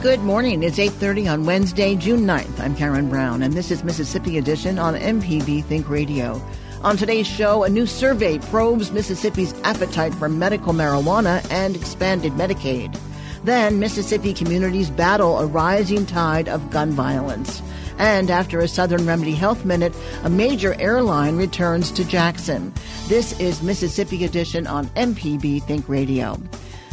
Good morning. It's 8:30 on Wednesday, June 9th. I'm Karen Brown and this is Mississippi Edition on MPB Think Radio. On today's show, a new survey probes Mississippi's appetite for medical marijuana and expanded Medicaid. Then, Mississippi communities battle a rising tide of gun violence. And after a Southern Remedy Health Minute, a major airline returns to Jackson. This is Mississippi Edition on MPB Think Radio.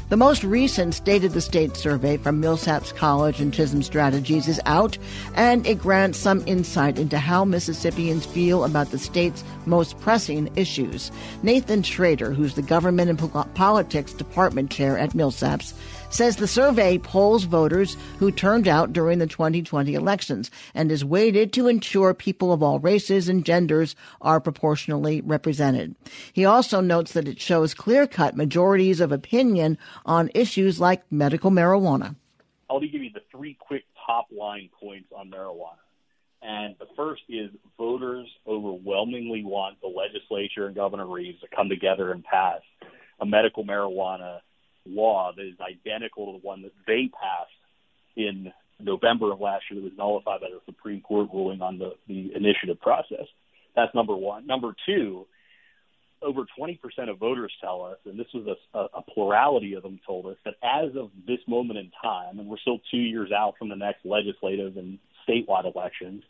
The most recent State of the State survey from Millsaps College and Chism Strategies is out, and it grants some insight into how Mississippians feel about the state's most pressing issues. Nathan Shrader, who's the Government and Politics Department Chair at Millsaps, says the survey polls voters who turned out during the 2020 elections and is weighted to ensure people of all races and genders are proportionally represented. He also notes that it shows clear cut majorities of opinion on issues like medical marijuana. I'll give you the three quick top line points on marijuana. And the first is voters overwhelmingly want the legislature and Governor Reeves to come together and pass a medical marijuana law that is identical to the one that they passed in November of last year that was nullified by the Supreme Court ruling on the, the initiative process. That's number one. Number two, over 20% of voters tell us, and this was a, a, plurality of them told us, that as of this moment in time, and we're still two years out from the next legislative and statewide elections,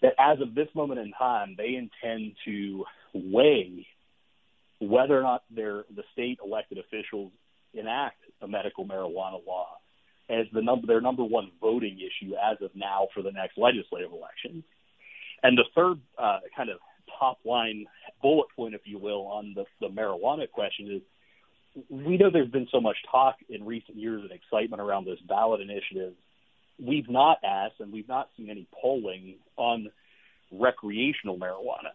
that as of this moment in time, they intend to weigh whether or not their the state elected officials enact a medical marijuana law as the number their number one voting issue as of now for the next legislative election. And the third uh, kind of top line bullet point, if you will, on the, the marijuana question is we know there's been so much talk in recent years and excitement around this ballot initiative. We've not asked and we've not seen any polling on recreational marijuana.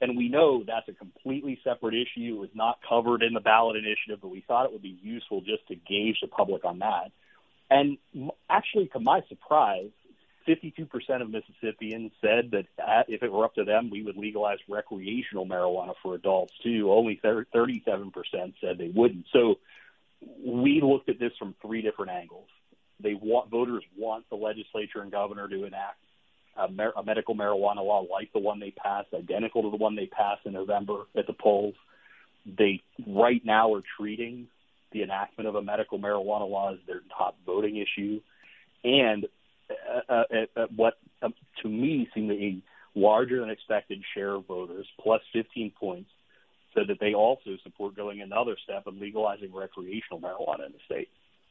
And we know that's a completely separate issue. It was not covered in the ballot initiative, but we thought it would be useful just to gauge the public on that. And actually, to my surprise, 52% of Mississippians said that uh, if it were up to them, we would legalize recreational marijuana for adults too. Only 37% said they wouldn't. So we looked at this from three different angles. They want voters want the legislature and governor to enact a, a medical marijuana law like the one they passed, identical to the one they passed in November at the polls. They right now are treating the enactment of a medical marijuana law as their top voting issue, and uh, uh, uh, what um, to me seemed a larger than expected share of voters, plus 15 points, said that they also support going another step and legalizing recreational marijuana in the state.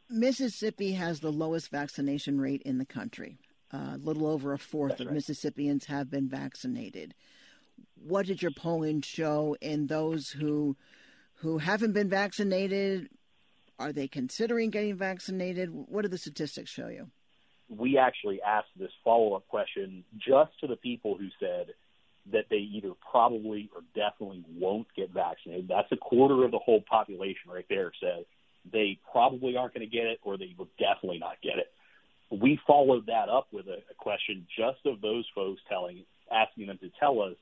Mississippi has the lowest vaccination rate in the country. Uh, a little over a fourth That's of right. Mississippians have been vaccinated. What did your polling show in those who who haven't been vaccinated? Are they considering getting vaccinated? What do the statistics show you? We actually asked this follow up question just to the people who said that they either probably or definitely won't get vaccinated. That's a quarter of the whole population right there says they probably aren't going to get it or they will definitely not get it we followed that up with a, a question just of those folks telling, asking them to tell us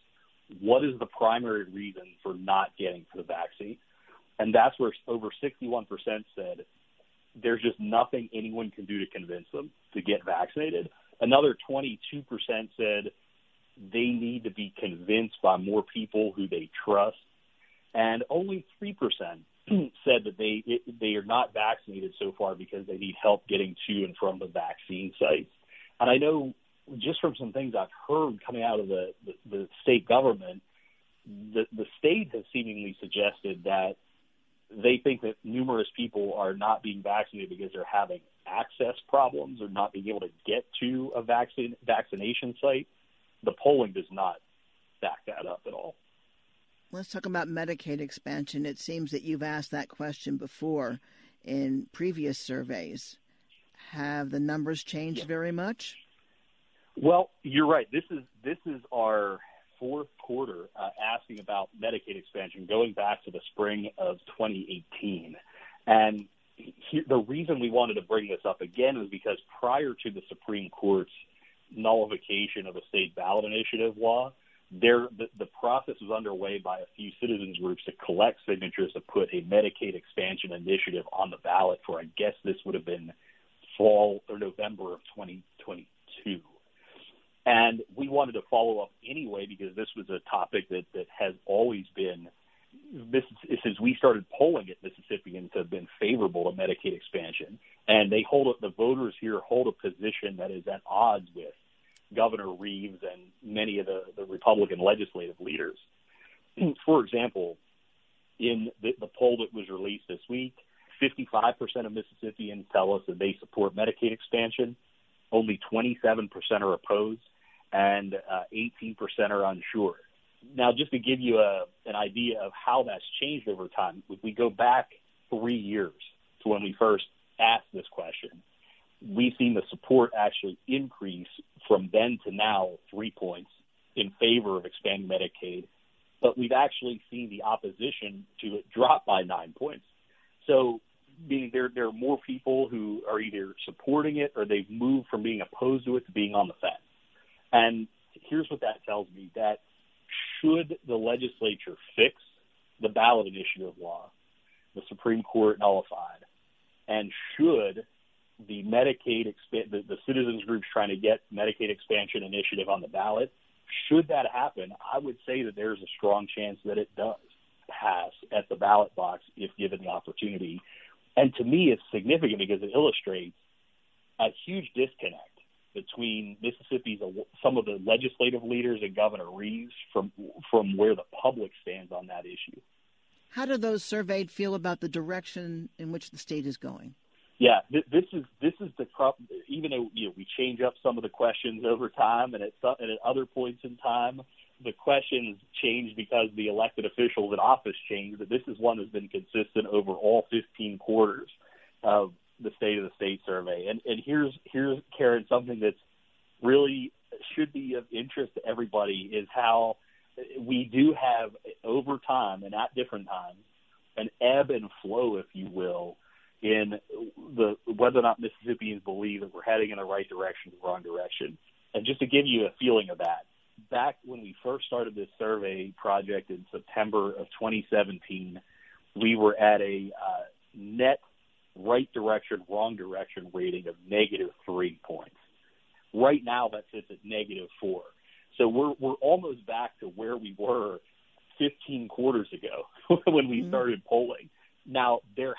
what is the primary reason for not getting the vaccine, and that's where over 61% said there's just nothing anyone can do to convince them to get vaccinated. Another 22% said they need to be convinced by more people who they trust, and only 3% said that they they are not vaccinated so far because they need help getting to and from the vaccine sites. And I know just from some things I've heard coming out of the the, the state government, the the state has seemingly suggested that they think that numerous people are not being vaccinated because they're having access problems or not being able to get to a vaccine vaccination site. The polling does not back that up at all. Let's talk about Medicaid expansion. It seems that you've asked that question before in previous surveys. Have the numbers changed yeah. very much? Well, you're right. This is this is our fourth quarter uh, asking about Medicaid expansion, going back to the spring of 2018, and he, the reason we wanted to bring this up again is because prior to the Supreme Court's nullification of the state ballot initiative law, there the, the process was underway by a few citizens groups to collect signatures to put a Medicaid expansion initiative on the ballot for I guess this would have been fall or November of 2022. And we wanted to follow up anyway because this was a topic that, that has always been since we started polling it, Mississippians have been favorable to Medicaid expansion, and they hold the voters here hold a position that is at odds with Governor Reeves and many of the, the Republican legislative leaders. For example, in the, the poll that was released this week, 55% of Mississippians tell us that they support Medicaid expansion. Only 27% are opposed, and uh, 18% are unsure. Now, just to give you a, an idea of how that's changed over time, if we go back three years to when we first asked this question, we've seen the support actually increase from then to now three points in favor of expanding Medicaid, but we've actually seen the opposition to it drop by nine points. So, meaning there there are more people who are either supporting it or they've moved from being opposed to it to being on the fence. And here's what that tells me: that should the legislature fix the ballot initiative law, the Supreme Court nullified, and should the Medicaid exp- the, the citizens groups trying to get Medicaid expansion initiative on the ballot, should that happen, I would say that there's a strong chance that it does pass at the ballot box if given the opportunity. And to me, it's significant because it illustrates a huge disconnect between Mississippi's some of the legislative leaders and Governor Reeves from from where the public stands on that issue. How do those surveyed feel about the direction in which the state is going? Yeah, th- this is this is the problem. even though you know, we change up some of the questions over time, and at some, and at other points in time, the questions change because the elected officials in office change. But this is one that's been consistent over all 15 quarters of the state of the state survey. And and here's here's Karen something that's really should be of interest to everybody is how we do have over time and at different times an ebb and flow, if you will, in the whether or not Mississippians believe that we're heading in the right direction or the wrong direction. And just to give you a feeling of that, back when we first started this survey project in September of 2017, we were at a uh, net right direction, wrong direction rating of negative three points. Right now, that sits at negative four. So we're we're almost back to where we were 15 quarters ago when we mm-hmm. started polling. Now there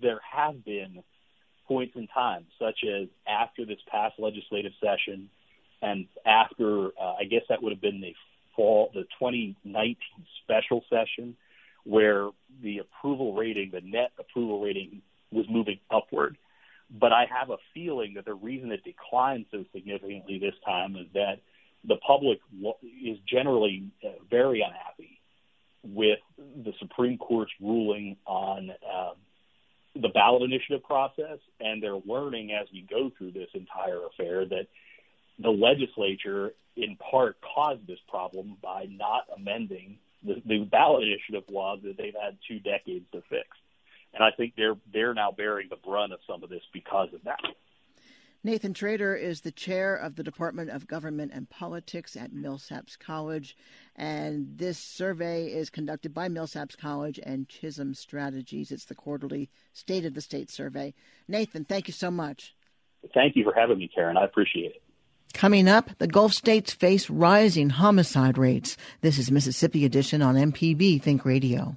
there have been points in time, such as after this past legislative session, and after uh, I guess that would have been the fall, the 2019 special session, where the approval rating, the net approval rating, was moving upward. But I have a feeling that the reason it declined so significantly this time is that the public is generally uh, very unhappy with the Supreme Court's ruling on uh, the ballot initiative process, and they're learning as we go through this entire affair that the legislature, in part, caused this problem by not amending the, the ballot initiative law that they've had two decades to fix. And I think they're they're now bearing the brunt of some of this because of that. Nathan Shrader is the chair of the Department of Government and Politics at Millsaps College. And this survey is conducted by Millsaps College and Chism Strategies. It's the quarterly State of the State survey. Nathan, thank you so much. Thank you for having me, Karen. I appreciate it. Coming up, the Gulf states face rising homicide rates. This is Mississippi Edition on MPB Think Radio.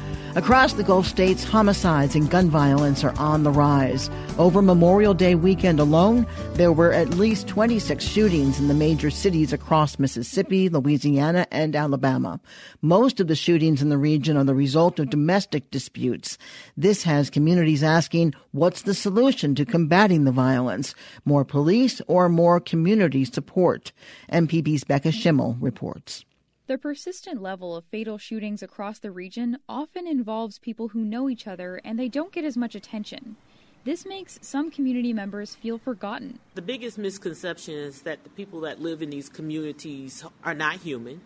Across the Gulf states, homicides and gun violence are on the rise. Over Memorial Day weekend alone, there were at least 26 shootings in the major cities across Mississippi, Louisiana, and Alabama. Most of the shootings in the region are the result of domestic disputes. This has communities asking, what's the solution to combating the violence? More police or more community support? MPB's Becca Schimmel reports. The persistent level of fatal shootings across the region often involves people who know each other and they don't get as much attention. This makes some community members feel forgotten. The biggest misconception is that the people that live in these communities are not human,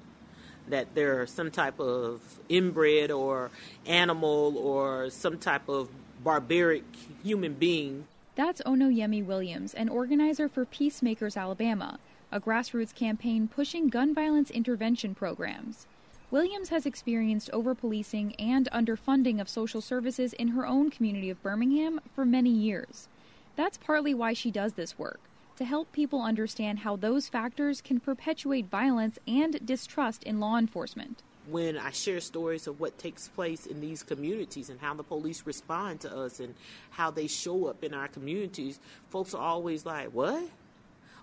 that they're some type of inbred or animal or some type of barbaric human being. That's Onoyemi Williams, an organizer for Peacemakers Alabama, a grassroots campaign pushing gun violence intervention programs. Williams has experienced overpolicing and underfunding of social services in her own community of Birmingham for many years. That's partly why she does this work to help people understand how those factors can perpetuate violence and distrust in law enforcement. When I share stories of what takes place in these communities and how the police respond to us and how they show up in our communities, folks are always like, What?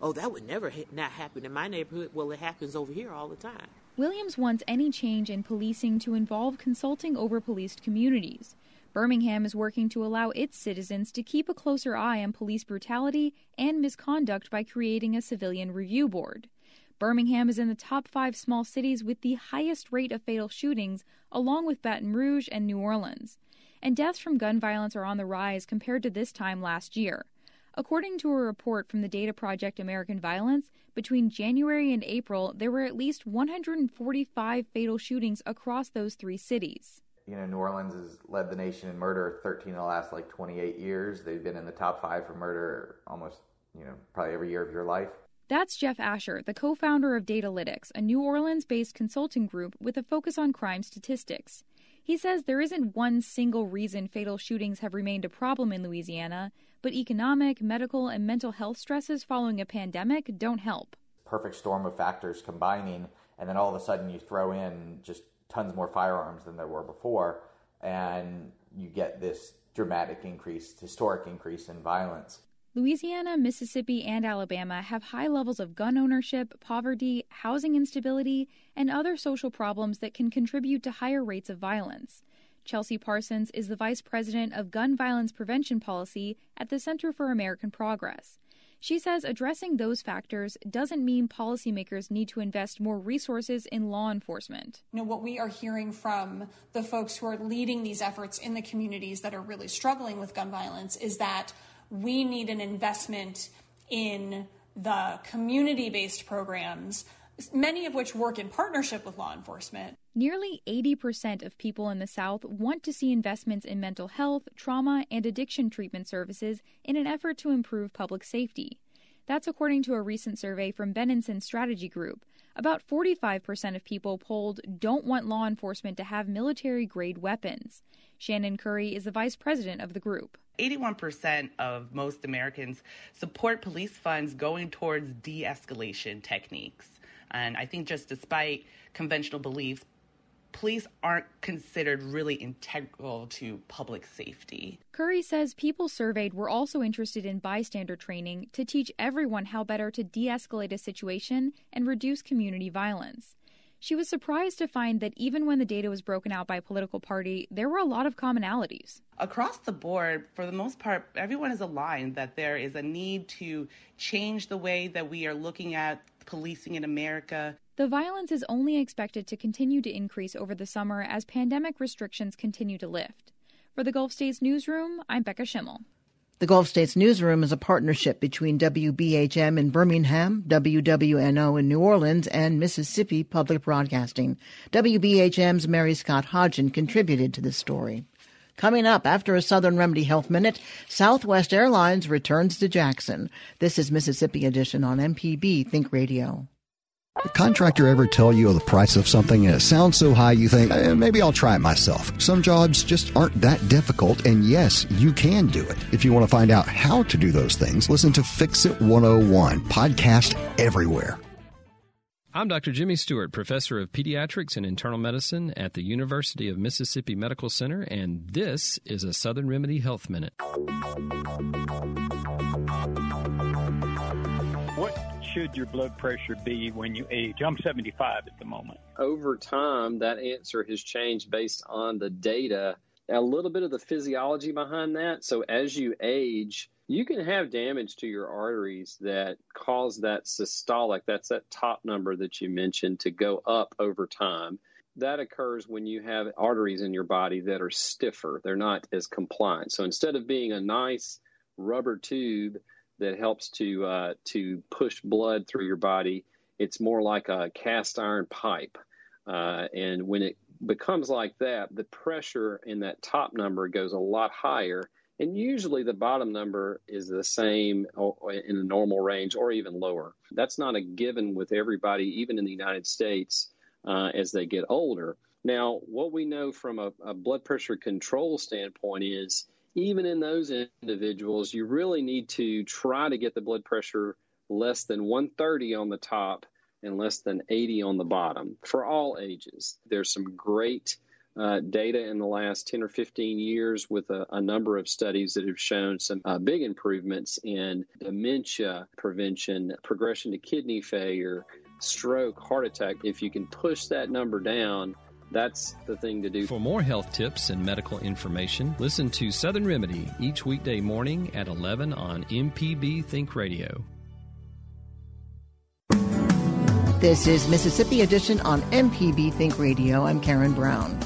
Oh, that would never ha- not happen in my neighborhood. Well, it happens over here all the time. Williams wants any change in policing to involve consulting over policed communities. Birmingham is working to allow its citizens to keep a closer eye on police brutality and misconduct by creating a civilian review board. Birmingham is in the top five small cities with the highest rate of fatal shootings, along with Baton Rouge and New Orleans. And deaths from gun violence are on the rise compared to this time last year. According to a report from the data project American Violence, between January and April, there were at least 145 fatal shootings across those three cities. You know, New Orleans has led the nation in murder 13 in the last like 28 years. They've been in the top five for murder almost, you know, probably every year of your life. That's Jeff Asher, the co founder of Datalytics, a New Orleans based consulting group with a focus on crime statistics. He says there isn't one single reason fatal shootings have remained a problem in Louisiana, but economic, medical, and mental health stresses following a pandemic don't help. Perfect storm of factors combining, and then all of a sudden you throw in just tons more firearms than there were before, and you get this dramatic increase, historic increase in violence. Louisiana, Mississippi, and Alabama have high levels of gun ownership, poverty, housing instability, and other social problems that can contribute to higher rates of violence. Chelsea Parsons is the Vice President of Gun Violence Prevention Policy at the Center for American Progress. She says addressing those factors doesn't mean policymakers need to invest more resources in law enforcement. You know, what we are hearing from the folks who are leading these efforts in the communities that are really struggling with gun violence is that we need an investment in the community based programs many of which work in partnership with law enforcement. Nearly 80% of people in the South want to see investments in mental health, trauma, and addiction treatment services in an effort to improve public safety. That's according to a recent survey from Benenson Strategy Group. About 45% of people polled don't want law enforcement to have military grade weapons. Shannon Curry is the vice president of the group. 81% of most Americans support police funds going towards de escalation techniques. And I think just despite conventional beliefs, police aren't considered really integral to public safety. Curry says people surveyed were also interested in bystander training to teach everyone how better to de escalate a situation and reduce community violence. She was surprised to find that even when the data was broken out by political party, there were a lot of commonalities. Across the board, for the most part, everyone is aligned that there is a need to change the way that we are looking at policing in America. The violence is only expected to continue to increase over the summer as pandemic restrictions continue to lift. For the Gulf States Newsroom, I'm Becca Schimmel. The Gulf States Newsroom is a partnership between WBHM in Birmingham, WWNO in New Orleans, and Mississippi Public Broadcasting. WBHM's Mary Scott Hodgen contributed to this story. Coming up after a Southern Remedy Health Minute, Southwest Airlines returns to Jackson. This is Mississippi Edition on MPB Think Radio. The contractor ever tell you the price of something and it sounds so high you think, eh, maybe I'll try it myself. Some jobs just aren't that difficult, and yes, you can do it. If you want to find out how to do those things, listen to Fix It 101, podcast everywhere. I'm Dr. Jimmy Stewart, professor of pediatrics and internal medicine at the University of Mississippi Medical Center, and this is a Southern Remedy Health Minute. What should your blood pressure be when you age? I'm 75 at the moment. Over time, that answer has changed based on the data, a little bit of the physiology behind that. So as you age, you can have damage to your arteries that cause that systolic, that's that top number that you mentioned, to go up over time. That occurs when you have arteries in your body that are stiffer. They're not as compliant. So instead of being a nice rubber tube that helps to uh, to push blood through your body, it's more like a cast iron pipe. Uh, and when it becomes like that, the pressure in that top number goes a lot higher and usually the bottom number is the same in the normal range or even lower. That's not a given with everybody, even in the United States, uh, as they get older. Now, what we know from a, a blood pressure control standpoint is even in those individuals, you really need to try to get the blood pressure less than 130 on the top and less than 80 on the bottom for all ages. There's some great uh, data in the last 10 or 15 years with a, a number of studies that have shown some uh, big improvements in dementia prevention, progression to kidney failure, stroke, heart attack. If you can push that number down, that's the thing to do. For more health tips and medical information, listen to Southern Remedy each weekday morning at 11 on MPB Think Radio. This is Mississippi Edition on MPB Think Radio. I'm Karen Brown.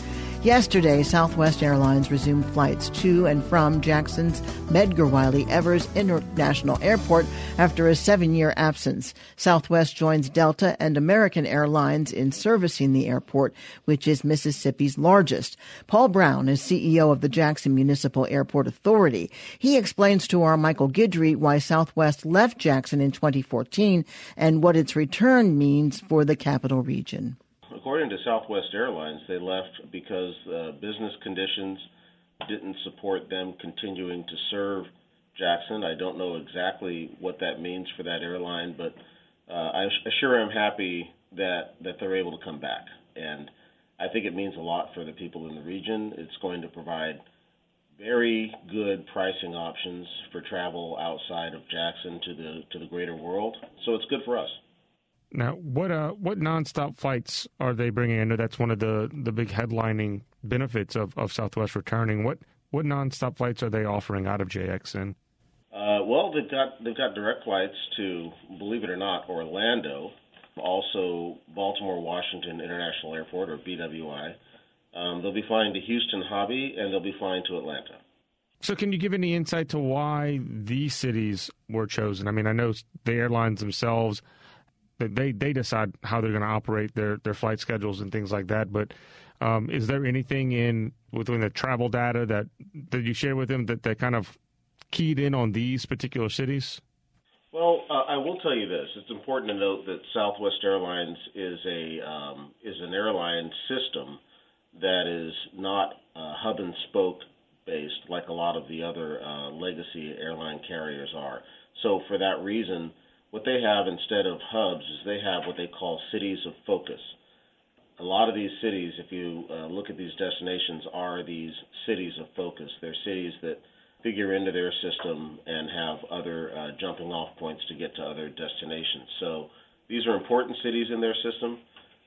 Yesterday, Southwest Airlines resumed flights to and from Jackson's Medgar Wiley Evers International Airport after a seven year absence. Southwest joins Delta and American Airlines in servicing the airport, which is Mississippi's largest. Paul Brown is CEO of the Jackson Municipal Airport Authority. He explains to our Michael Guidry why Southwest left Jackson in 2014 and what its return means for the capital region according to Southwest Airlines, they left because uh, business conditions didn't support them continuing to serve Jackson. I don't know exactly what that means for that airline, but uh, I sure am happy that that they're able to come back, and I think it means a lot for the people in the region. It's going to provide very good pricing options for travel outside of Jackson to the to the greater world. So it's good for us. Now, what uh, what nonstop flights are they bringing? I know that's one of the, the big headlining benefits of, of Southwest returning. What what nonstop flights are they offering out of JXN? Uh, well, they've got they've got direct flights to, believe it or not, Orlando, also Baltimore Washington International Airport or BWI. Um, they'll be flying to Houston Hobby and they'll be flying to Atlanta. So, can you give any insight to why these cities were chosen? I mean, I know the airlines themselves they they decide how they're going to operate their their flight schedules and things like that. But um, is there anything in within the travel data that that you share with them that that kind of keyed in on these particular cities? Well, uh, I will tell you this: it's important to note that Southwest Airlines is a um, is an airline system that is not uh, hub and spoke based like a lot of the other uh, legacy airline carriers are. So for that reason what they have instead of hubs is they have what they call cities of focus. A lot of these cities, if you uh, look at these destinations, are these cities of focus. They're cities that figure into their system and have other uh, jumping off points to get to other destinations. So these are important cities in their system.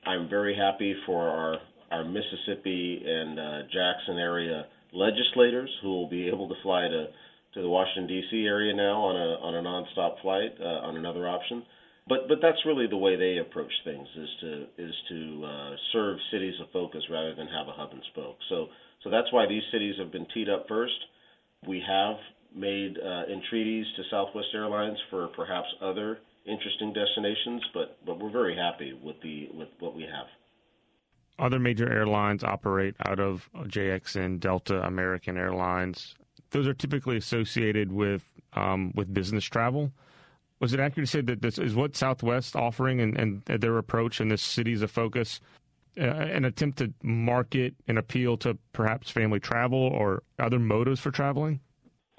I'm very happy for our, our Mississippi and uh, Jackson area legislators who will be able to fly to to the Washington D.C. area now on a on a nonstop flight uh, on another option, but but that's really the way they approach things is to is to uh, serve cities of focus rather than have a hub and spoke. So so that's why these cities have been teed up first. We have made uh, entreaties to Southwest Airlines for perhaps other interesting destinations, but but we're very happy with the with what we have. Other major airlines operate out of JXN, Delta, American Airlines. Those are typically associated with um, with business travel. Was it accurate to say that this is what Southwest offering and, and their approach and this cities of focus, uh, an attempt to market and appeal to perhaps family travel or other motives for traveling?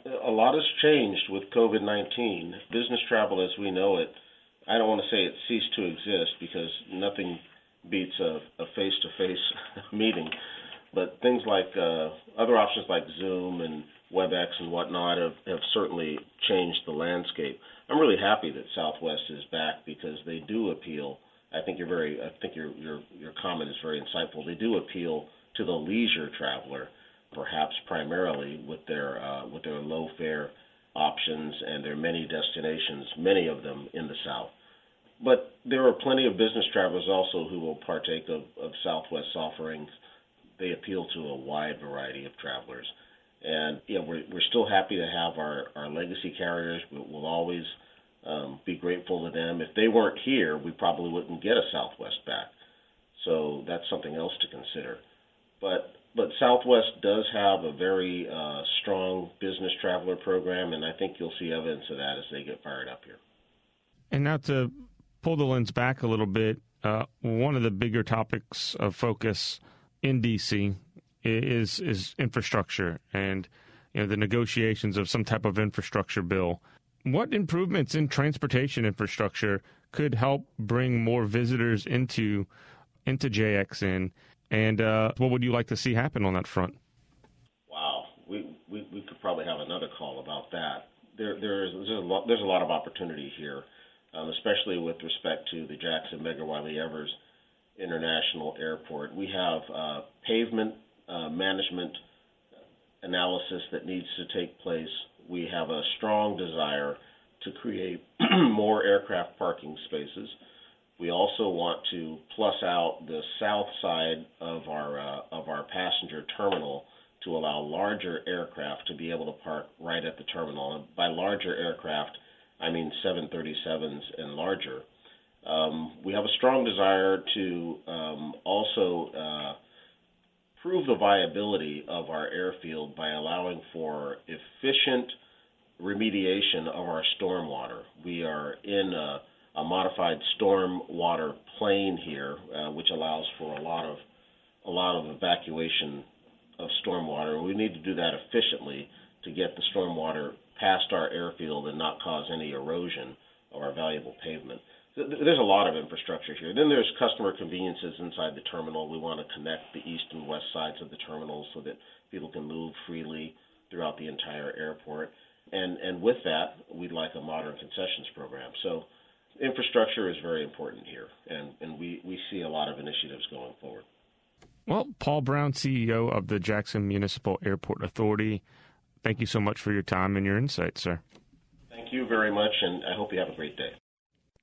A lot has changed with COVID 19. Business travel as we know it, I don't want to say it ceased to exist because nothing beats a face to face meeting. But things like uh, other options like Zoom and WebEx and whatnot have, have certainly changed the landscape. I'm really happy that Southwest is back because they do appeal. I think you're very. I think your your your comment is very insightful. They do appeal to the leisure traveler, perhaps primarily with their uh, with their low fare options and their many destinations, many of them in the South. But there are plenty of business travelers also who will partake of, of Southwest's offerings. They appeal to a wide variety of travelers. And yeah, we're we're still happy to have our our legacy carriers. We'll, we'll always um, be grateful to them. If they weren't here, we probably wouldn't get a Southwest back. So that's something else to consider. But but Southwest does have a very uh, strong business traveler program, and I think you'll see evidence of that as they get fired up here. And now to pull the lens back a little bit, uh, one of the bigger topics of focus in DC is is infrastructure and you know the negotiations of some type of infrastructure bill. What improvements in transportation infrastructure could help bring more visitors into into JXN, and uh, what would you like to see happen on that front? Wow, we, we, we could probably have another call about that. There there's there's a lot, there's a lot of opportunity here, um, especially with respect to the Jackson Medgar Wiley Evers International Airport. We have uh, pavement uh, management analysis that needs to take place. We have a strong desire to create more aircraft parking spaces. We also want to plus out the south side of our uh, of our passenger terminal to allow larger aircraft to be able to park right at the terminal. And by larger aircraft, I mean 737s and larger. Um, we have a strong desire to um, also uh, prove the viability of our airfield by allowing for efficient remediation of our stormwater. We are in a, a modified stormwater plane here, uh, which allows for a lot of a lot of evacuation of stormwater. We need to do that efficiently to get the stormwater past our airfield and not cause any erosion of our valuable pavement there's a lot of infrastructure here. Then there's customer conveniences inside the terminal. We want to connect the east and west sides of the terminal so that people can move freely throughout the entire airport. And and with that, we'd like a modern concessions program. So infrastructure is very important here, and, and we, we see a lot of initiatives going forward. Well, Paul Brown, CEO of the Jackson Municipal Airport Authority, thank you so much for your time and your insights, sir. Thank you very much, and I hope you have a great day.